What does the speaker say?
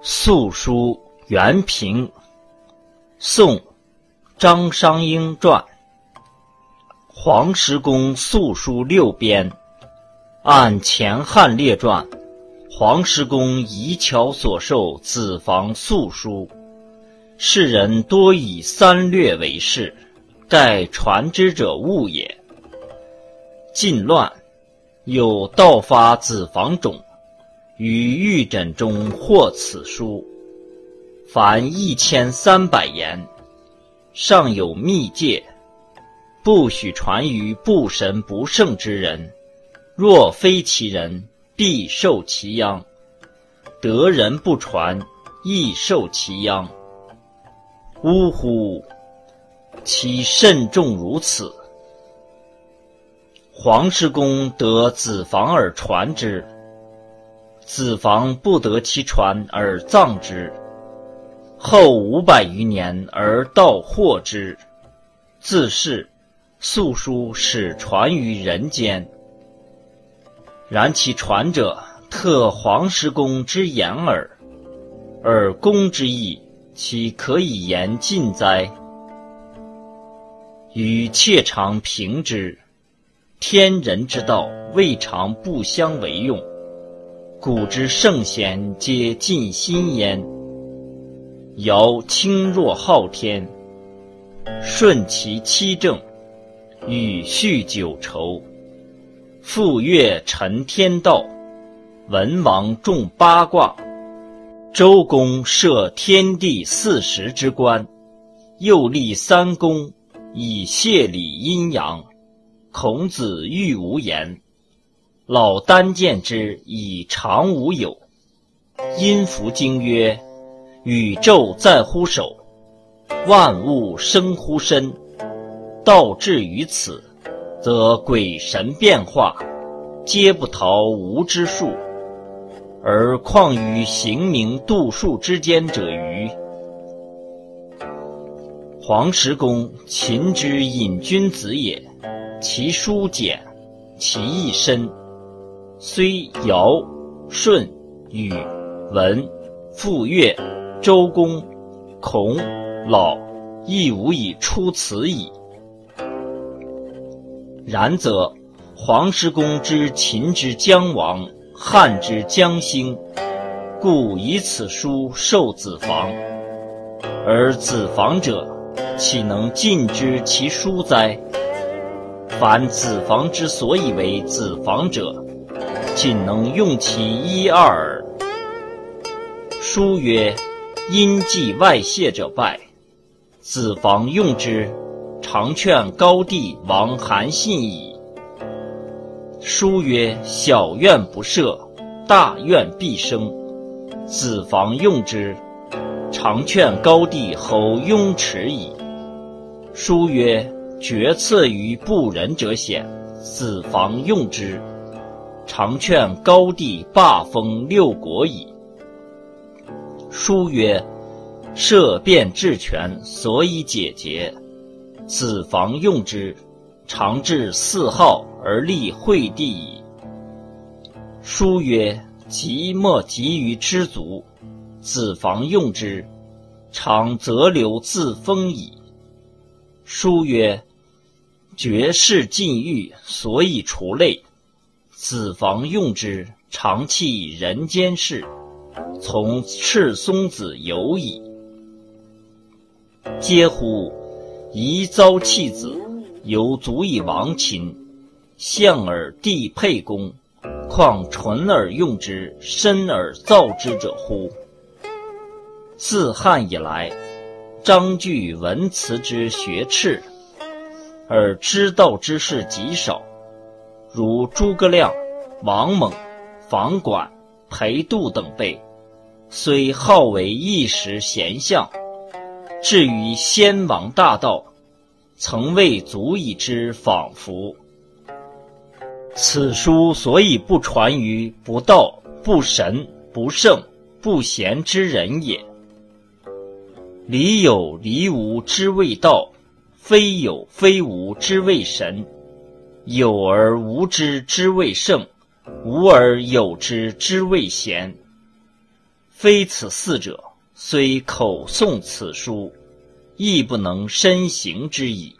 素书原平，宋，张商英传。黄石公素书六编，按前汉列传，黄石公遗巧所授子房素书，世人多以三略为事，盖传之者误也。晋乱，有盗发子房冢。于玉枕中获此书，凡一千三百言，上有密戒，不许传于不神不圣之人。若非其人，必受其殃。得人不传，亦受其殃。呜呼！其慎重如此。黄石公得子房而传之。子房不得其传而葬之，后五百余年而道获之，自是素书始传于人间。然其传者，特黄石公之言耳，而公之意，岂可以言尽哉？与妾常评之，天人之道，未尝不相为用。古之圣贤皆尽心焉。尧轻若昊天，顺其七政，禹续九畴，傅说陈天道，文王重八卦，周公设天地四时之官，又立三公以谢理阴阳。孔子欲无言。老聃见之以常无有，阴符经曰：宇宙在乎手，万物生乎身。道至于此，则鬼神变化，皆不逃无之数，而况于行名度数之间者余？黄石公，秦之隐君子也，其书简，其义深。虽尧、舜、禹、文、傅乐、周公、孔、老，亦无以出此矣。然则黄石公之秦之将亡，汉之将兴，故以此书授子房。而子房者，岂能尽知其书哉？凡子房之所以为子房者，仅能用其一二。书曰：“因继外泄者败。”子房用之，常劝高帝王韩信矣。书曰：“小怨不赦，大怨必生。”子房用之，常劝高帝侯雍齿矣。书曰：“决策于不仁者险。”子房用之。常劝高帝罢封六国矣。书曰：“设变治权，所以解节。”子房用之，常至四号而立惠帝矣。书曰：“急莫急于知足。”子房用之，常则流自封矣。书曰：“绝世禁欲，所以除类。”子房用之，常弃人间事，从赤松子游矣。嗟乎！宜遭弃子，犹足以亡秦。相而地沛公，况纯而用之，深而造之者乎？自汉以来，章句文辞之学赤，而知道之士极少。如诸葛亮、王猛、房管、裴度等辈，虽好为一时贤相，至于先王大道，曾未足以知仿佛。此书所以不传于不道、不神、不圣、不贤之人也。理有理无之谓道，非有非无之谓神。有而无之之谓圣，无而有之之谓贤。非此四者，虽口诵此书，亦不能身行之矣。